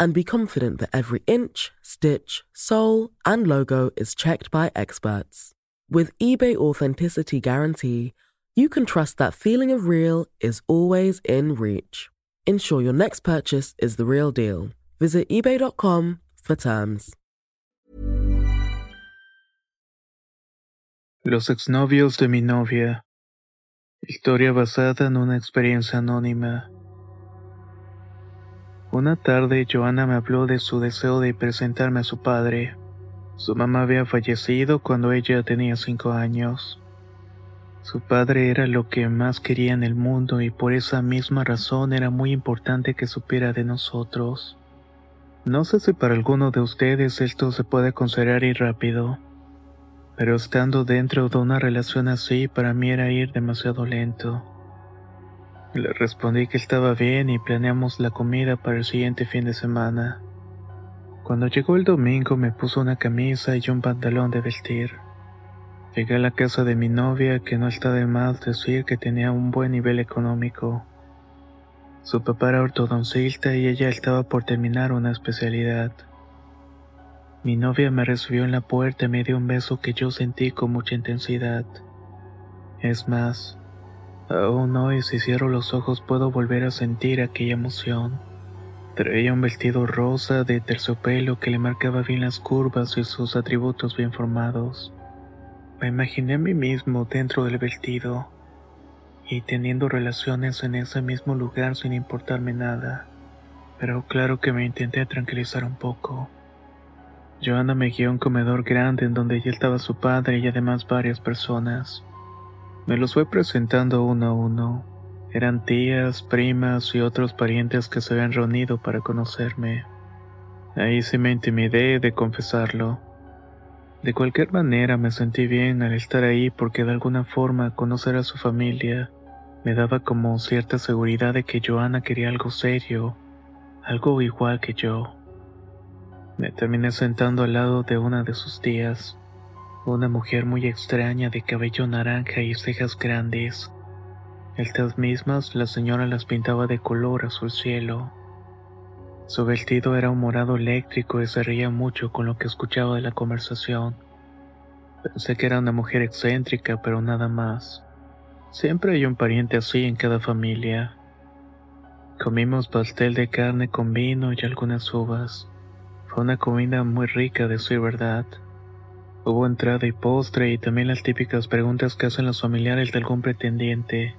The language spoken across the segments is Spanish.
and be confident that every inch, stitch, sole, and logo is checked by experts. With eBay Authenticity Guarantee, you can trust that feeling of real is always in reach. Ensure your next purchase is the real deal. Visit eBay.com for terms. Los exnovios de mi novia. Historia basada en una experiencia anónima. Una tarde Joana me habló de su deseo de presentarme a su padre. Su mamá había fallecido cuando ella tenía cinco años. Su padre era lo que más quería en el mundo y por esa misma razón era muy importante que supiera de nosotros. No sé si para alguno de ustedes esto se puede considerar ir rápido, pero estando dentro de una relación así para mí era ir demasiado lento. Le respondí que estaba bien y planeamos la comida para el siguiente fin de semana. Cuando llegó el domingo me puso una camisa y un pantalón de vestir. Llegué a la casa de mi novia que no está de más decir que tenía un buen nivel económico. Su papá era ortodoncista y ella estaba por terminar una especialidad. Mi novia me recibió en la puerta y me dio un beso que yo sentí con mucha intensidad. Es más, Aún hoy si cierro los ojos puedo volver a sentir aquella emoción. Traía un vestido rosa de terciopelo que le marcaba bien las curvas y sus atributos bien formados. Me imaginé a mí mismo dentro del vestido y teniendo relaciones en ese mismo lugar sin importarme nada. Pero claro que me intenté tranquilizar un poco. Joana me guió a un comedor grande en donde ya estaba su padre y además varias personas. Me los fue presentando uno a uno. Eran tías, primas y otros parientes que se habían reunido para conocerme. Ahí sí me intimidé de confesarlo. De cualquier manera me sentí bien al estar ahí porque de alguna forma conocer a su familia me daba como cierta seguridad de que Joana quería algo serio, algo igual que yo. Me terminé sentando al lado de una de sus tías. Una mujer muy extraña de cabello naranja y cejas grandes. Estas mismas la señora las pintaba de color azul cielo. Su vestido era un morado eléctrico y se reía mucho con lo que escuchaba de la conversación. Pensé que era una mujer excéntrica, pero nada más. Siempre hay un pariente así en cada familia. Comimos pastel de carne con vino y algunas uvas. Fue una comida muy rica, de su verdad. Hubo entrada y postre y también las típicas preguntas que hacen los familiares de algún pretendiente,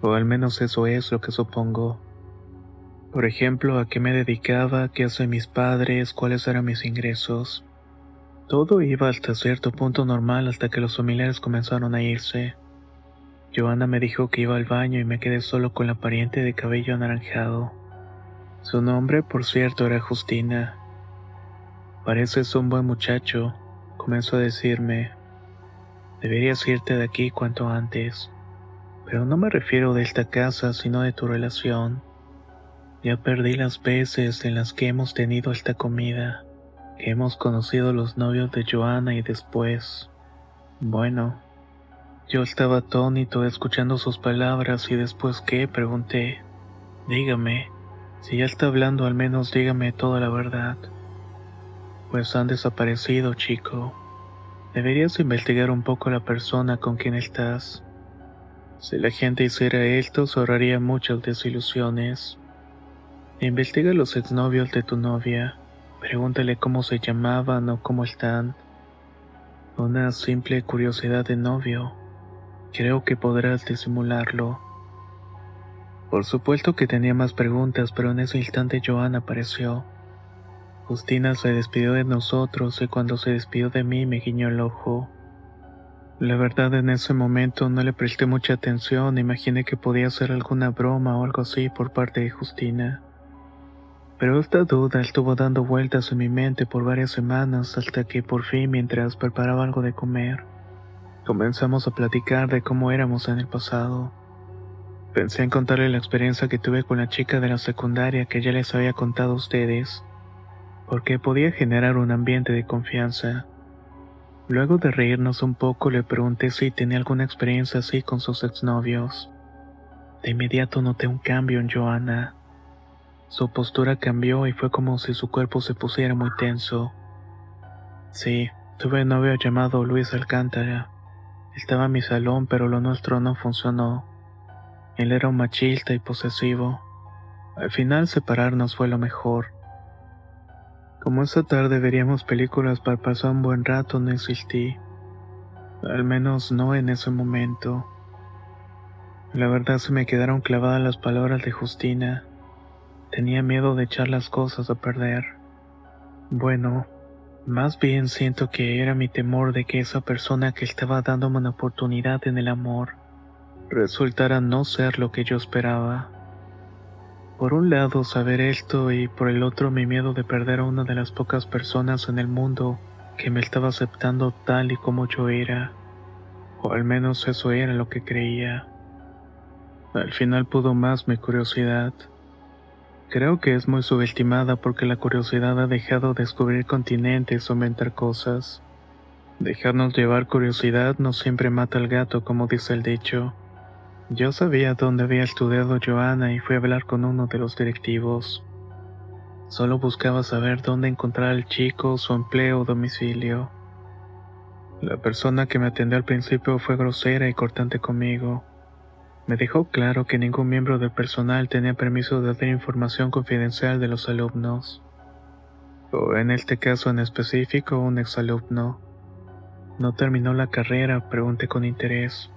o al menos eso es lo que supongo. Por ejemplo, a qué me dedicaba, qué hacen mis padres, cuáles eran mis ingresos. Todo iba hasta cierto punto normal hasta que los familiares comenzaron a irse. Joana me dijo que iba al baño y me quedé solo con la pariente de cabello anaranjado. Su nombre, por cierto, era Justina. Pareces un buen muchacho, comenzó a decirme, deberías irte de aquí cuanto antes. Pero no me refiero de esta casa, sino de tu relación. Ya perdí las veces en las que hemos tenido esta comida, que hemos conocido los novios de Joana y después... Bueno, yo estaba atónito escuchando sus palabras y después qué, pregunté. Dígame, si ya está hablando al menos dígame toda la verdad. Pues han desaparecido, chico. Deberías investigar un poco la persona con quien estás. Si la gente hiciera esto, se ahorraría muchas desilusiones. Investiga los exnovios de tu novia. Pregúntale cómo se llamaban o cómo están. Una simple curiosidad de novio. Creo que podrás disimularlo. Por supuesto que tenía más preguntas, pero en ese instante Joan apareció. Justina se despidió de nosotros y cuando se despidió de mí me guiñó el ojo. La verdad en ese momento no le presté mucha atención, imaginé que podía ser alguna broma o algo así por parte de Justina. Pero esta duda estuvo dando vueltas en mi mente por varias semanas hasta que por fin mientras preparaba algo de comer, comenzamos a platicar de cómo éramos en el pasado. Pensé en contarle la experiencia que tuve con la chica de la secundaria que ya les había contado a ustedes, porque podía generar un ambiente de confianza. Luego de reírnos un poco le pregunté si tenía alguna experiencia así con sus exnovios. De inmediato noté un cambio en Joana. Su postura cambió y fue como si su cuerpo se pusiera muy tenso. Sí, tuve un novio llamado Luis Alcántara. Estaba en mi salón, pero lo nuestro no funcionó. Él era un machista y posesivo. Al final separarnos fue lo mejor. Como esa tarde veríamos películas para pasar un buen rato, no insistí. Al menos no en ese momento. La verdad se me quedaron clavadas las palabras de Justina. Tenía miedo de echar las cosas a perder. Bueno, más bien siento que era mi temor de que esa persona que estaba dándome una oportunidad en el amor resultara no ser lo que yo esperaba. Por un lado saber esto y por el otro mi miedo de perder a una de las pocas personas en el mundo que me estaba aceptando tal y como yo era, o al menos eso era lo que creía. Al final pudo más mi curiosidad. Creo que es muy subestimada porque la curiosidad ha dejado de descubrir continentes o inventar cosas. Dejarnos llevar curiosidad no siempre mata al gato, como dice el dicho. Yo sabía dónde había estudiado Joana y fui a hablar con uno de los directivos. Solo buscaba saber dónde encontrar al chico, su empleo o domicilio. La persona que me atendió al principio fue grosera y cortante conmigo. Me dejó claro que ningún miembro del personal tenía permiso de dar información confidencial de los alumnos. O en este caso en específico, un exalumno. No terminó la carrera, pregunté con interés.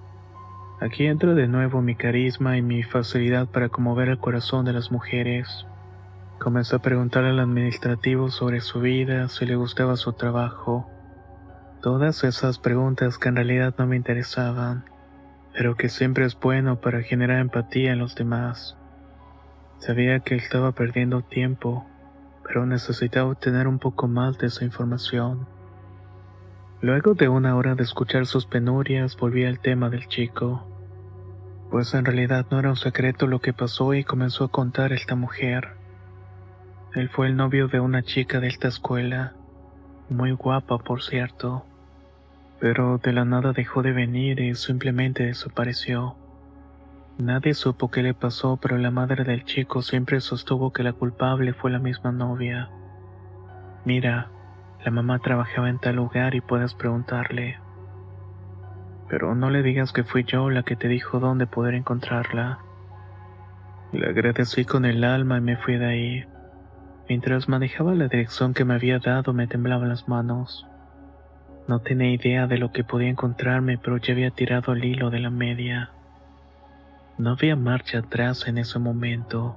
Aquí entra de nuevo mi carisma y mi facilidad para conmover el corazón de las mujeres. Comencé a preguntarle al administrativo sobre su vida, si le gustaba su trabajo. Todas esas preguntas que en realidad no me interesaban pero que siempre es bueno para generar empatía en los demás. Sabía que estaba perdiendo tiempo, pero necesitaba obtener un poco más de esa información. Luego de una hora de escuchar sus penurias, volví al tema del chico. Pues en realidad no era un secreto lo que pasó y comenzó a contar esta mujer. Él fue el novio de una chica de esta escuela, muy guapa por cierto pero de la nada dejó de venir y simplemente desapareció. Nadie supo qué le pasó, pero la madre del chico siempre sostuvo que la culpable fue la misma novia. Mira, la mamá trabajaba en tal lugar y puedes preguntarle. Pero no le digas que fui yo la que te dijo dónde poder encontrarla. Le agradecí con el alma y me fui de ahí. Mientras manejaba la dirección que me había dado me temblaban las manos. No tenía idea de lo que podía encontrarme, pero ya había tirado el hilo de la media. No había marcha atrás en ese momento.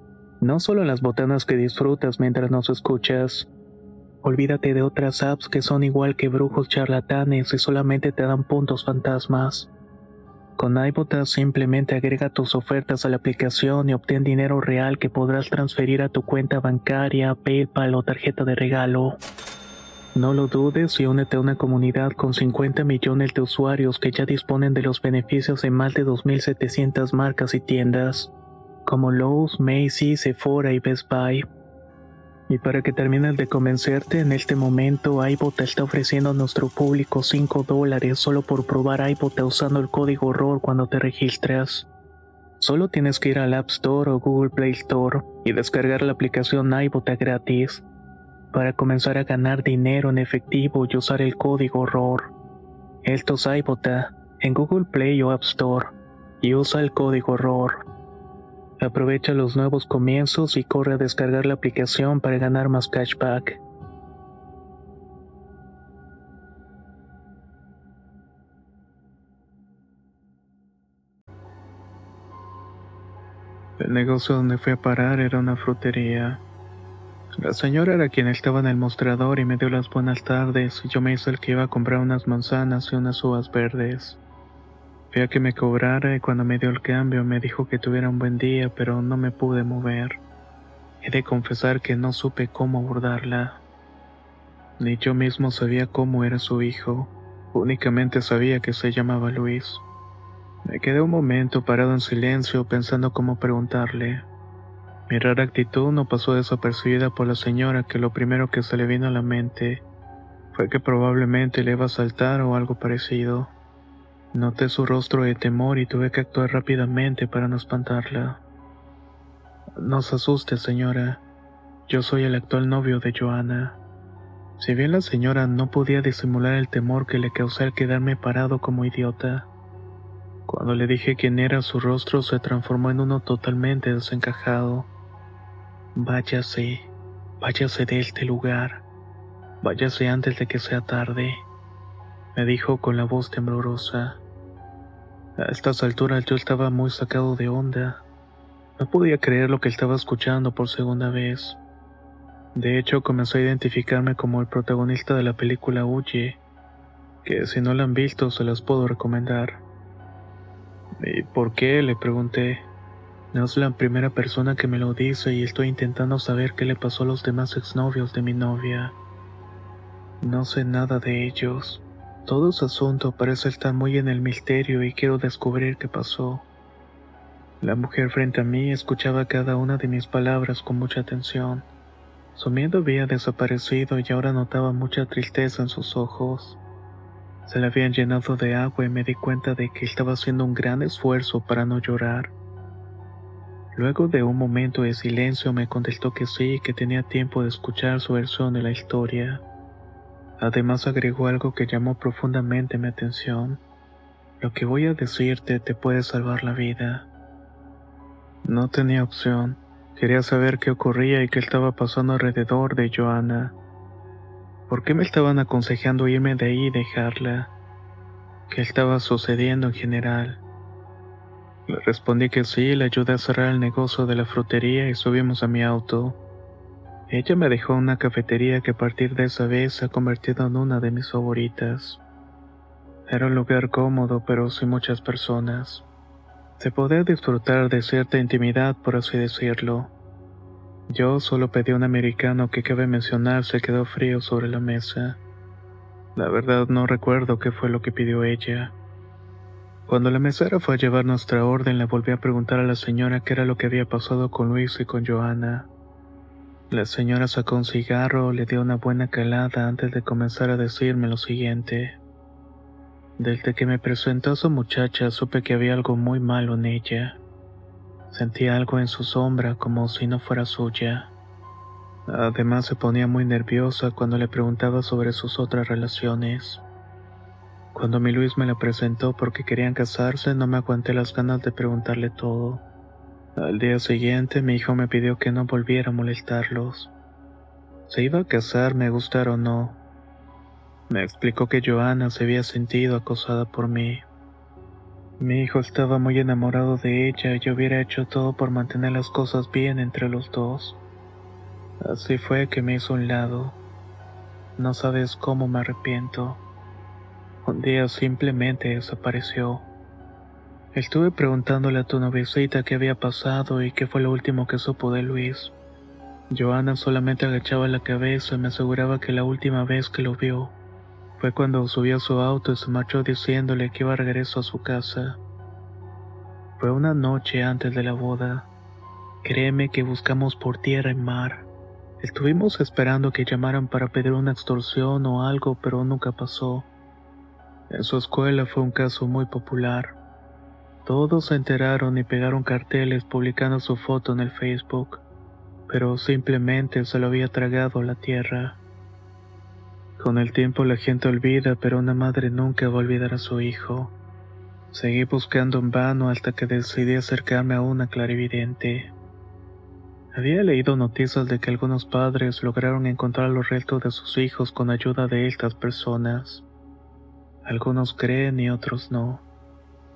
no solo las botanas que disfrutas mientras nos escuchas. Olvídate de otras apps que son igual que brujos charlatanes y solamente te dan puntos fantasmas. Con iBotas simplemente agrega tus ofertas a la aplicación y obtén dinero real que podrás transferir a tu cuenta bancaria, PayPal o tarjeta de regalo. No lo dudes y únete a una comunidad con 50 millones de usuarios que ya disponen de los beneficios de más de 2.700 marcas y tiendas como Lowe's, Macy's, Sephora y Best Buy. Y para que termines de convencerte, en este momento iBot está ofreciendo a nuestro público 5 dólares solo por probar iBot usando el código horror cuando te registras. Solo tienes que ir al App Store o Google Play Store y descargar la aplicación iBot gratis para comenzar a ganar dinero en efectivo y usar el código horror. Esto es iBota en Google Play o App Store y usa el código horror. Aprovecha los nuevos comienzos y corre a descargar la aplicación para ganar más cashback. El negocio donde fui a parar era una frutería. La señora era quien estaba en el mostrador y me dio las buenas tardes y yo me hice el que iba a comprar unas manzanas y unas uvas verdes. Fui a que me cobrara y cuando me dio el cambio me dijo que tuviera un buen día, pero no me pude mover. He de confesar que no supe cómo abordarla. Ni yo mismo sabía cómo era su hijo, únicamente sabía que se llamaba Luis. Me quedé un momento parado en silencio pensando cómo preguntarle. Mi rara actitud no pasó desapercibida por la señora que lo primero que se le vino a la mente fue que probablemente le iba a saltar o algo parecido. Noté su rostro de temor y tuve que actuar rápidamente para no espantarla. No se asuste, señora. Yo soy el actual novio de Joana. Si bien la señora no podía disimular el temor que le causé al quedarme parado como idiota, cuando le dije quién era, su rostro se transformó en uno totalmente desencajado. Váyase, váyase de este lugar, váyase antes de que sea tarde, me dijo con la voz temblorosa. A estas alturas yo estaba muy sacado de onda. No podía creer lo que estaba escuchando por segunda vez. De hecho, comenzó a identificarme como el protagonista de la película Huye, que si no la han visto se las puedo recomendar. ¿Y por qué? le pregunté. No es la primera persona que me lo dice y estoy intentando saber qué le pasó a los demás exnovios de mi novia. No sé nada de ellos. Todo ese asunto parece estar muy en el misterio y quiero descubrir qué pasó. La mujer frente a mí escuchaba cada una de mis palabras con mucha atención. Su miedo había desaparecido y ahora notaba mucha tristeza en sus ojos. Se le habían llenado de agua y me di cuenta de que estaba haciendo un gran esfuerzo para no llorar. Luego de un momento de silencio me contestó que sí, que tenía tiempo de escuchar su versión de la historia. Además agregó algo que llamó profundamente mi atención. Lo que voy a decirte te puede salvar la vida. No tenía opción. Quería saber qué ocurría y qué estaba pasando alrededor de Joana. ¿Por qué me estaban aconsejando irme de ahí y dejarla? ¿Qué estaba sucediendo en general? Le respondí que sí, le ayudé a cerrar el negocio de la frutería y subimos a mi auto. Ella me dejó una cafetería que a partir de esa vez se ha convertido en una de mis favoritas. Era un lugar cómodo pero sin muchas personas. Se podía disfrutar de cierta intimidad, por así decirlo. Yo solo pedí un americano que cabe mencionar se quedó frío sobre la mesa. La verdad no recuerdo qué fue lo que pidió ella. Cuando la mesera fue a llevar nuestra orden, le volví a preguntar a la señora qué era lo que había pasado con Luis y con Joana. La señora sacó un cigarro, le dio una buena calada antes de comenzar a decirme lo siguiente. Desde que me presentó a su muchacha supe que había algo muy malo en ella. Sentía algo en su sombra como si no fuera suya. Además se ponía muy nerviosa cuando le preguntaba sobre sus otras relaciones. Cuando mi Luis me la presentó porque querían casarse, no me aguanté las ganas de preguntarle todo. Al día siguiente, mi hijo me pidió que no volviera a molestarlos. Se iba a casar, me gustara o no. Me explicó que Joana se había sentido acosada por mí. Mi hijo estaba muy enamorado de ella y yo hubiera hecho todo por mantener las cosas bien entre los dos. Así fue que me hizo un lado. No sabes cómo me arrepiento. Un día simplemente desapareció. Estuve preguntándole a tu noviecita qué había pasado y qué fue lo último que supo de Luis. Joana solamente agachaba la cabeza y me aseguraba que la última vez que lo vio fue cuando subió a su auto y se marchó diciéndole que iba a regreso a su casa. Fue una noche antes de la boda. Créeme que buscamos por tierra y mar. Estuvimos esperando que llamaran para pedir una extorsión o algo, pero nunca pasó. En su escuela fue un caso muy popular. Todos se enteraron y pegaron carteles publicando su foto en el Facebook, pero simplemente se lo había tragado la tierra. Con el tiempo la gente olvida, pero una madre nunca va a olvidar a su hijo. Seguí buscando en vano hasta que decidí acercarme a una clarividente. Había leído noticias de que algunos padres lograron encontrar los restos de sus hijos con ayuda de estas personas. Algunos creen y otros no.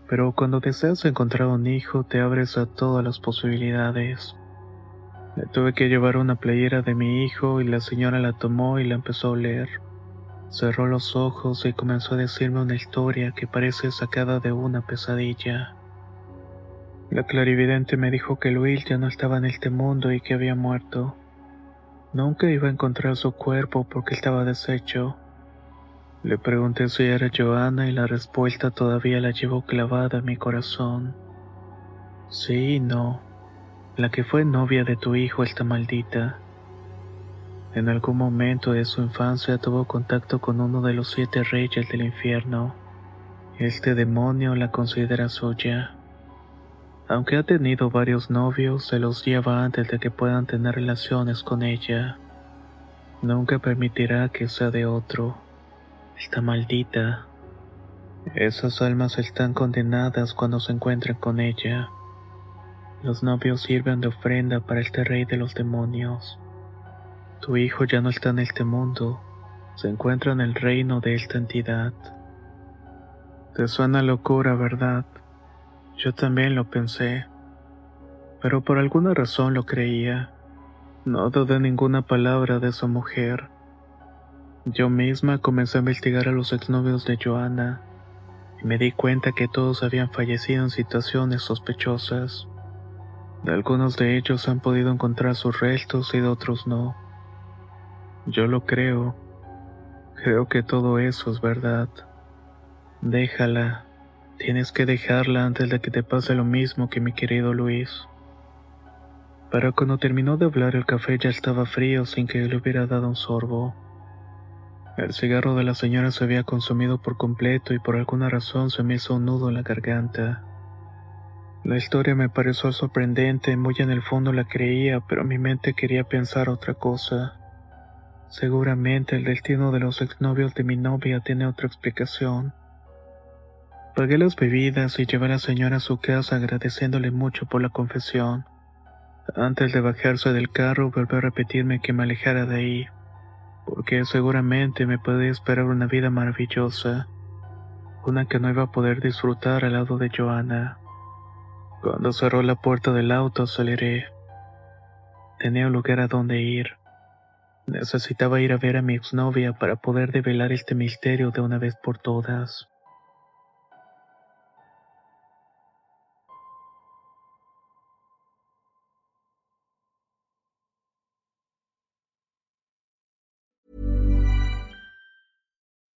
Pero cuando deseas encontrar un hijo te abres a todas las posibilidades. Le tuve que llevar una playera de mi hijo y la señora la tomó y la empezó a oler. Cerró los ojos y comenzó a decirme una historia que parece sacada de una pesadilla. La clarividente me dijo que Luis ya no estaba en este mundo y que había muerto. Nunca iba a encontrar su cuerpo porque estaba deshecho le pregunté si era Joana y la respuesta todavía la llevo clavada en mi corazón. Sí y no. La que fue novia de tu hijo está maldita. En algún momento de su infancia tuvo contacto con uno de los siete reyes del infierno. Este demonio la considera suya. Aunque ha tenido varios novios, se los lleva antes de que puedan tener relaciones con ella. Nunca permitirá que sea de otro. Está maldita. Esas almas están condenadas cuando se encuentran con ella. Los novios sirven de ofrenda para este rey de los demonios. Tu hijo ya no está en este mundo, se encuentra en el reino de esta entidad. Te suena locura, ¿verdad? Yo también lo pensé, pero por alguna razón lo creía. No dudé ninguna palabra de su mujer. Yo misma comencé a investigar a los exnovios de Joana y me di cuenta que todos habían fallecido en situaciones sospechosas. De algunos de ellos han podido encontrar sus restos y de otros no. Yo lo creo. Creo que todo eso es verdad. Déjala. Tienes que dejarla antes de que te pase lo mismo que mi querido Luis. Para cuando terminó de hablar el café ya estaba frío sin que le hubiera dado un sorbo. El cigarro de la señora se había consumido por completo y por alguna razón se me hizo un nudo en la garganta. La historia me pareció sorprendente, muy en el fondo la creía, pero mi mente quería pensar otra cosa. Seguramente el destino de los exnovios de mi novia tiene otra explicación. Pagué las bebidas y llevé a la señora a su casa agradeciéndole mucho por la confesión. Antes de bajarse del carro volvió a repetirme que me alejara de ahí porque seguramente me puede esperar una vida maravillosa, una que no iba a poder disfrutar al lado de Joana. Cuando cerró la puerta del auto aceleré. Tenía un lugar a donde ir. Necesitaba ir a ver a mi exnovia para poder develar este misterio de una vez por todas.